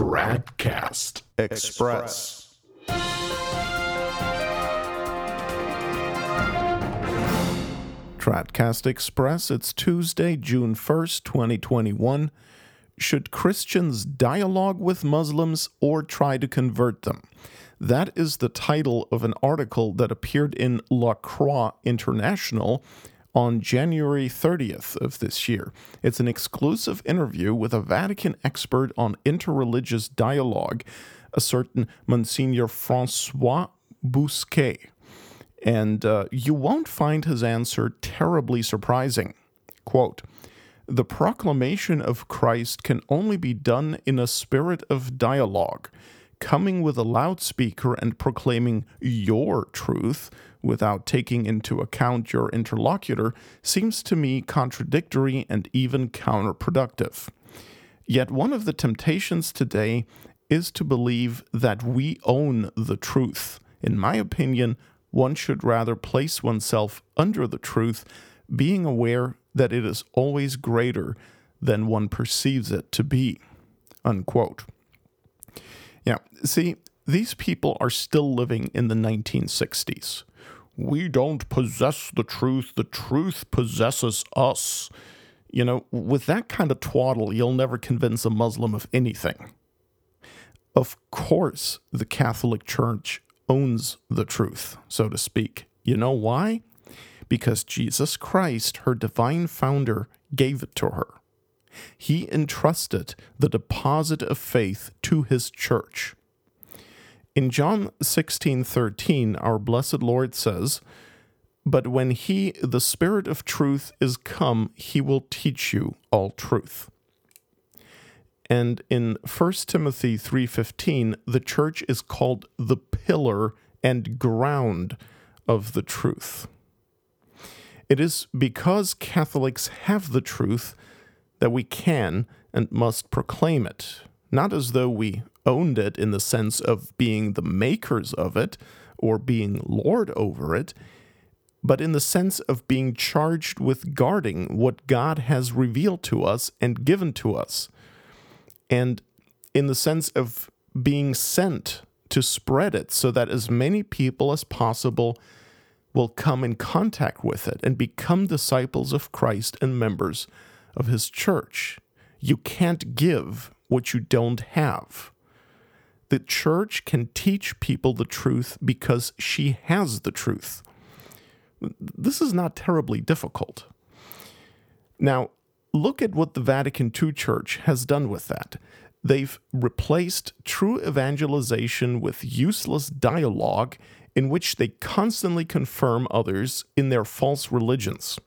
Tradcast Express. Tradcast Express, it's Tuesday, June 1st, 2021. Should Christians dialogue with Muslims or try to convert them? That is the title of an article that appeared in La Croix International on January 30th of this year. It's an exclusive interview with a Vatican expert on interreligious dialogue, a certain Monsignor Francois Bousquet. And uh, you won't find his answer terribly surprising. Quote, the proclamation of Christ can only be done in a spirit of dialogue, coming with a loudspeaker and proclaiming your truth without taking into account your interlocutor seems to me contradictory and even counterproductive. Yet one of the temptations today is to believe that we own the truth. In my opinion, one should rather place oneself under the truth, being aware that it is always greater than one perceives it to be. Unquote. Yeah, see, these people are still living in the 1960s. We don't possess the truth, the truth possesses us. You know, with that kind of twaddle, you'll never convince a Muslim of anything. Of course, the Catholic Church owns the truth, so to speak. You know why? Because Jesus Christ, her divine founder, gave it to her. He entrusted the deposit of faith to his church. In John 16:13, our blessed Lord says, "But when he, the Spirit of truth, is come, he will teach you all truth." And in 1 Timothy 3:15, the church is called the pillar and ground of the truth. It is because Catholics have the truth that we can and must proclaim it, not as though we owned it in the sense of being the makers of it or being lord over it, but in the sense of being charged with guarding what God has revealed to us and given to us. And in the sense of being sent to spread it so that as many people as possible will come in contact with it and become disciples of Christ and members of his church. You can't give what you don't have. The church can teach people the truth because she has the truth. This is not terribly difficult. Now, look at what the Vatican II Church has done with that. They've replaced true evangelization with useless dialogue in which they constantly confirm others in their false religions.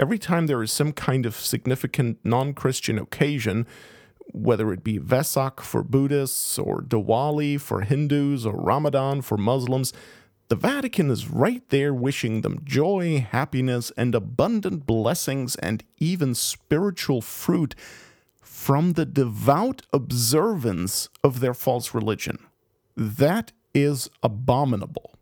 Every time there is some kind of significant non Christian occasion, whether it be Vesak for Buddhists, or Diwali for Hindus, or Ramadan for Muslims, the Vatican is right there wishing them joy, happiness, and abundant blessings and even spiritual fruit from the devout observance of their false religion. That is abominable.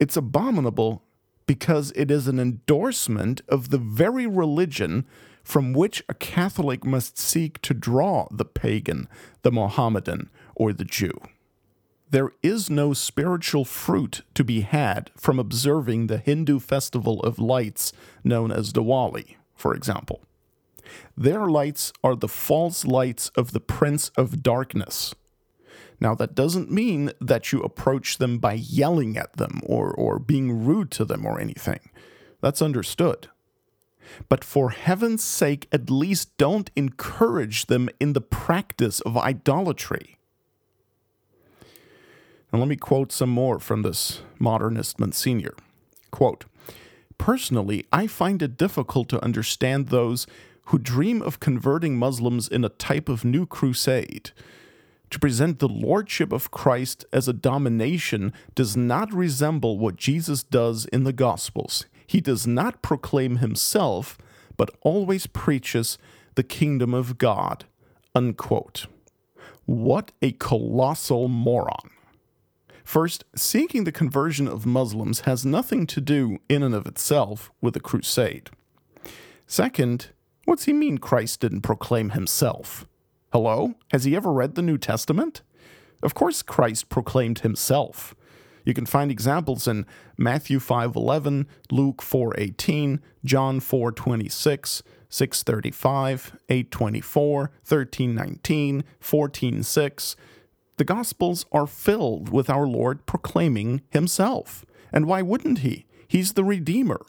It's abominable because it is an endorsement of the very religion from which a Catholic must seek to draw the pagan, the Mohammedan, or the Jew there is no spiritual fruit to be had from observing the Hindu festival of lights known as Diwali, for example. Their lights are the false lights of the Prince of Darkness. Now, that doesn't mean that you approach them by yelling at them or, or being rude to them or anything. That's understood. But for heaven's sake, at least don't encourage them in the practice of idolatry. And let me quote some more from this modernist Monsignor. Quote, Personally, I find it difficult to understand those who dream of converting Muslims in a type of new crusade. To present the lordship of Christ as a domination does not resemble what Jesus does in the Gospels. He does not proclaim himself, but always preaches the kingdom of God. Unquote. What a colossal moron. First, seeking the conversion of Muslims has nothing to do, in and of itself, with a crusade. Second, what's he mean Christ didn't proclaim himself? Hello? Has he ever read the New Testament? Of course Christ proclaimed himself. You can find examples in Matthew 5:11, Luke 4:18, John 4:26, 6:35, 8:24, 13:19, 14:6. The gospels are filled with our Lord proclaiming himself. And why wouldn't he? He's the redeemer.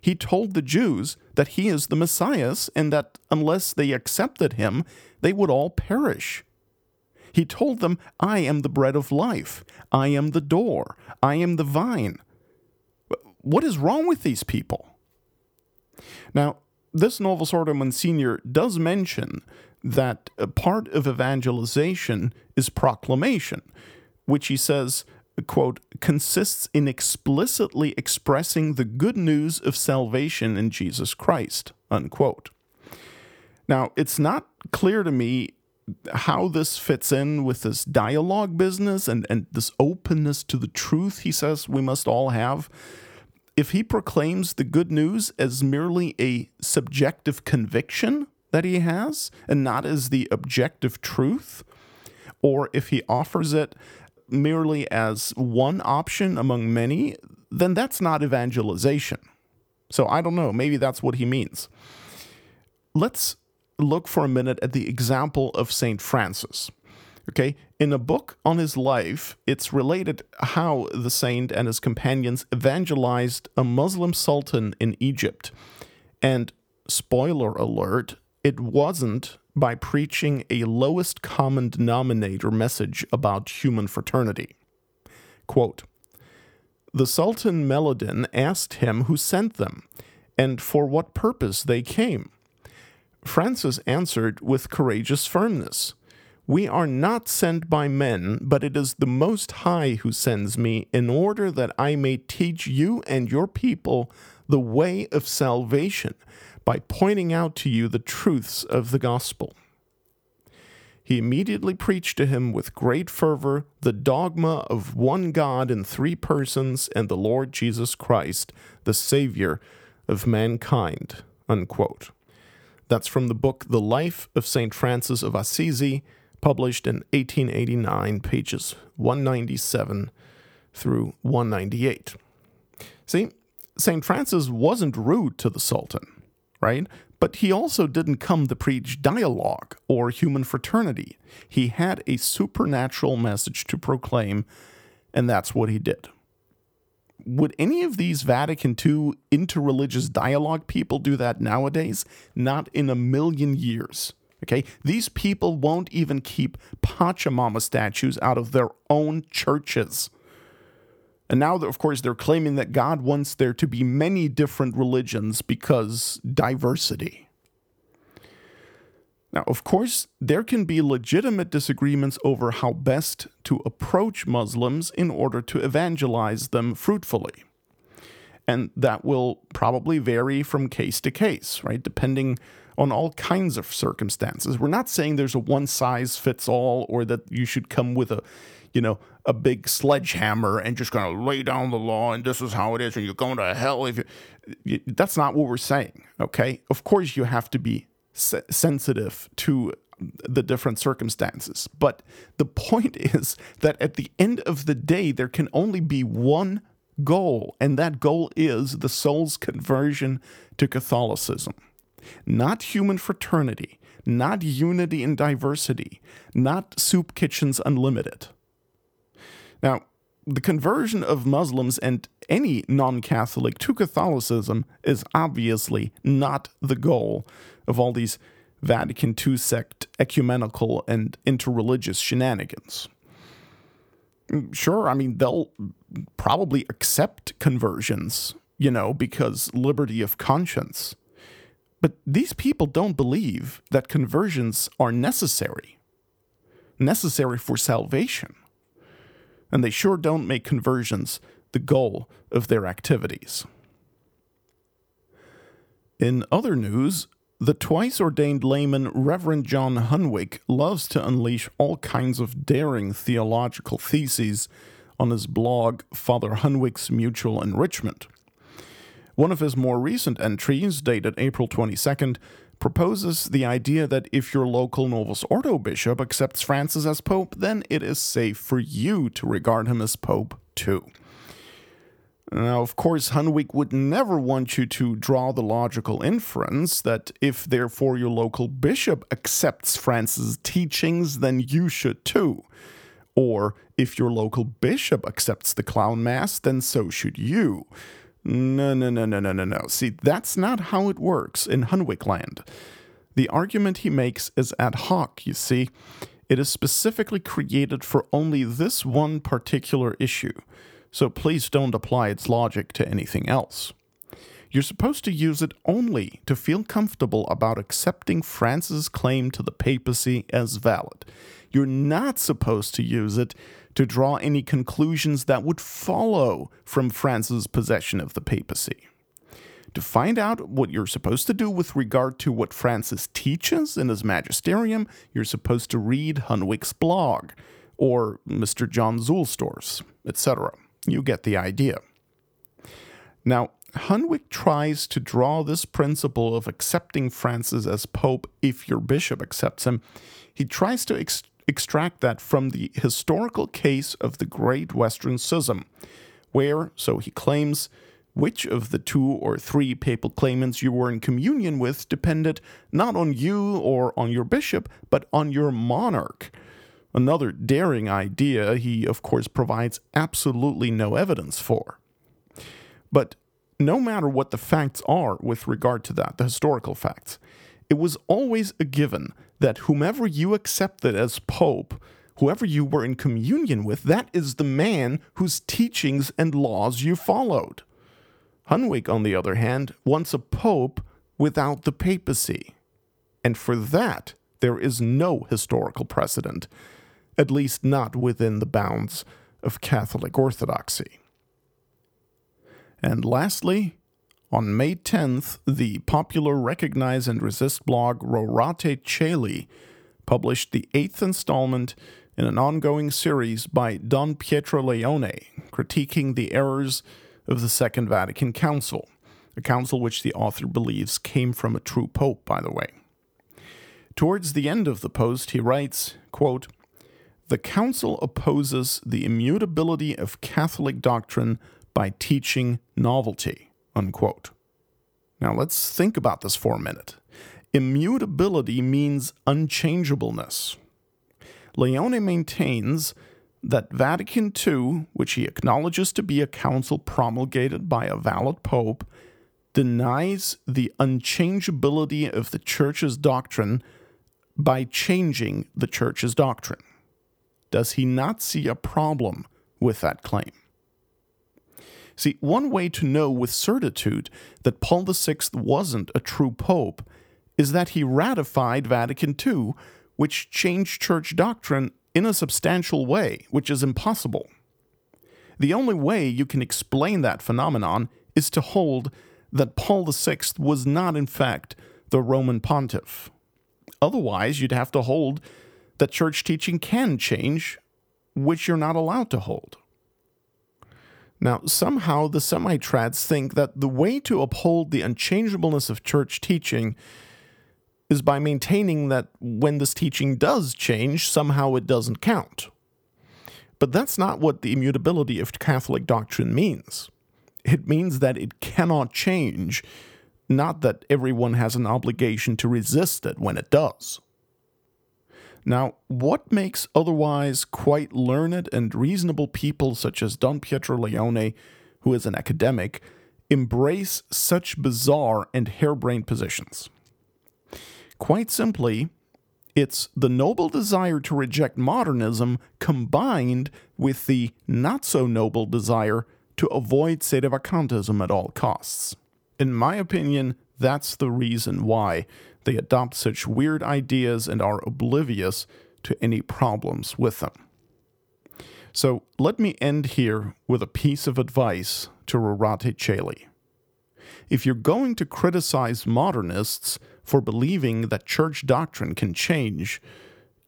He told the Jews that he is the Messiah and that unless they accepted him, they would all perish. He told them, I am the bread of life. I am the door. I am the vine. What is wrong with these people? Now, this Novus Ordo Monsignor does mention that part of evangelization is proclamation, which he says, quote, consists in explicitly expressing the good news of salvation in Jesus Christ, unquote. Now, it's not clear to me how this fits in with this dialogue business and, and this openness to the truth he says we must all have. If he proclaims the good news as merely a subjective conviction that he has and not as the objective truth, or if he offers it merely as one option among many, then that's not evangelization. So I don't know, maybe that's what he means. Let's look for a minute at the example of St. Francis. Okay, in a book on his life, it's related how the saint and his companions evangelized a Muslim sultan in Egypt. And spoiler alert, it wasn't by preaching a lowest common denominator message about human fraternity. Quote The Sultan Melodin asked him who sent them and for what purpose they came. Francis answered with courageous firmness We are not sent by men, but it is the Most High who sends me, in order that I may teach you and your people the way of salvation by pointing out to you the truths of the gospel. He immediately preached to him with great fervor the dogma of one God in three persons and the Lord Jesus Christ, the Savior of mankind. Unquote. That's from the book The Life of St. Francis of Assisi, published in 1889, pages 197 through 198. See, St. Francis wasn't rude to the Sultan, right? But he also didn't come to preach dialogue or human fraternity. He had a supernatural message to proclaim, and that's what he did would any of these Vatican II interreligious dialogue people do that nowadays? Not in a million years. Okay? These people won't even keep Pachamama statues out of their own churches. And now, of course, they're claiming that God wants there to be many different religions because diversity. Now, of course, there can be legitimate disagreements over how best to approach Muslims in order to evangelize them fruitfully. And that will probably vary from case to case, right? Depending on all kinds of circumstances. We're not saying there's a one size fits all or that you should come with a, you know, a big sledgehammer and just going to lay down the law and this is how it is and you're going to hell if you. That's not what we're saying, okay? Of course, you have to be se- sensitive to the different circumstances. But the point is that at the end of the day, there can only be one goal, and that goal is the soul's conversion to Catholicism. Not human fraternity, not unity and diversity, not soup kitchens unlimited. Now, the conversion of Muslims and any non Catholic to Catholicism is obviously not the goal of all these Vatican II sect ecumenical and interreligious shenanigans. Sure, I mean, they'll probably accept conversions, you know, because liberty of conscience. But these people don't believe that conversions are necessary, necessary for salvation. And they sure don't make conversions the goal of their activities. In other news, the twice ordained layman Reverend John Hunwicke loves to unleash all kinds of daring theological theses on his blog, Father Hunwicke's Mutual Enrichment. One of his more recent entries, dated April 22nd, proposes the idea that if your local Novus Ordo bishop accepts Francis as pope, then it is safe for you to regard him as pope too. Now, of course, Hunwicke would never want you to draw the logical inference that if therefore your local bishop accepts Francis' teachings, then you should too. Or if your local bishop accepts the clown mass, then so should you. No, no, no, no, no, no, no. See, that's not how it works in Hunwicke land. The argument he makes is ad hoc, you see. It is specifically created for only this one particular issue so please don't apply its logic to anything else. You're supposed to use it only to feel comfortable about accepting Francis' claim to the papacy as valid. You're not supposed to use it to draw any conclusions that would follow from Francis' possession of the papacy. To find out what you're supposed to do with regard to what Francis teaches in his magisterium, you're supposed to read Hunwicke's blog, or Mr. John Zuhlsdorf's, etc. You get the idea. Now, Hunwick tries to draw this principle of accepting Francis as Pope if your bishop accepts him. He tries to ex- extract that from the historical case of the Great Western Schism, where, so he claims, which of the two or three papal claimants you were in communion with depended not on you or on your bishop, but on your monarch. Another daring idea he, of course, provides absolutely no evidence for. But no matter what the facts are with regard to that, the historical facts, it was always a given that whomever you accepted as Pope, whoever you were in communion with, that is the man whose teachings and laws you followed. Hunwicke, on the other hand, wants a Pope without the papacy. And for that, there is no historical precedent at least not within the bounds of Catholic orthodoxy. And lastly, on May 10th, the popular Recognize and Resist blog Rorate Caeli published the eighth installment in an ongoing series by Don Pietro Leone, critiquing the errors of the Second Vatican Council, a council which the author believes came from a true pope, by the way. Towards the end of the post, he writes, quote, the Council opposes the immutability of Catholic doctrine by teaching novelty. Unquote. Now let's think about this for a minute. Immutability means unchangeableness. Leone maintains that Vatican II, which he acknowledges to be a council promulgated by a valid pope, denies the unchangeability of the Church's doctrine by changing the Church's doctrine does he not see a problem with that claim? See, one way to know with certitude that Paul VI wasn't a true pope is that he ratified Vatican II, which changed church doctrine in a substantial way, which is impossible. The only way you can explain that phenomenon is to hold that Paul VI was not, in fact, the Roman pontiff. Otherwise, you'd have to hold that church teaching can change, which you're not allowed to hold. Now, somehow the semi trads think that the way to uphold the unchangeableness of church teaching is by maintaining that when this teaching does change, somehow it doesn't count. But that's not what the immutability of Catholic doctrine means. It means that it cannot change, not that everyone has an obligation to resist it when it does. Now, what makes otherwise quite learned and reasonable people such as Don Pietro Leone, who is an academic, embrace such bizarre and harebrained positions? Quite simply, it's the noble desire to reject modernism combined with the not so noble desire to avoid sedevacantism at all costs. In my opinion, that's the reason why they adopt such weird ideas and are oblivious to any problems with them. So let me end here with a piece of advice to Rorate Caeli. If you're going to criticize modernists for believing that church doctrine can change,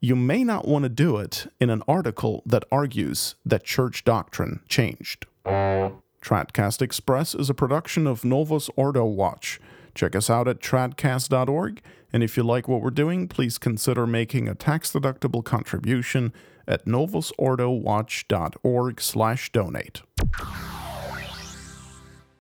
you may not want to do it in an article that argues that church doctrine changed. Tradcast Express is a production of Novus Ordo Watch Check us out at tradcast.org, and if you like what we're doing, please consider making a tax-deductible contribution at novusordowatch.org/donate.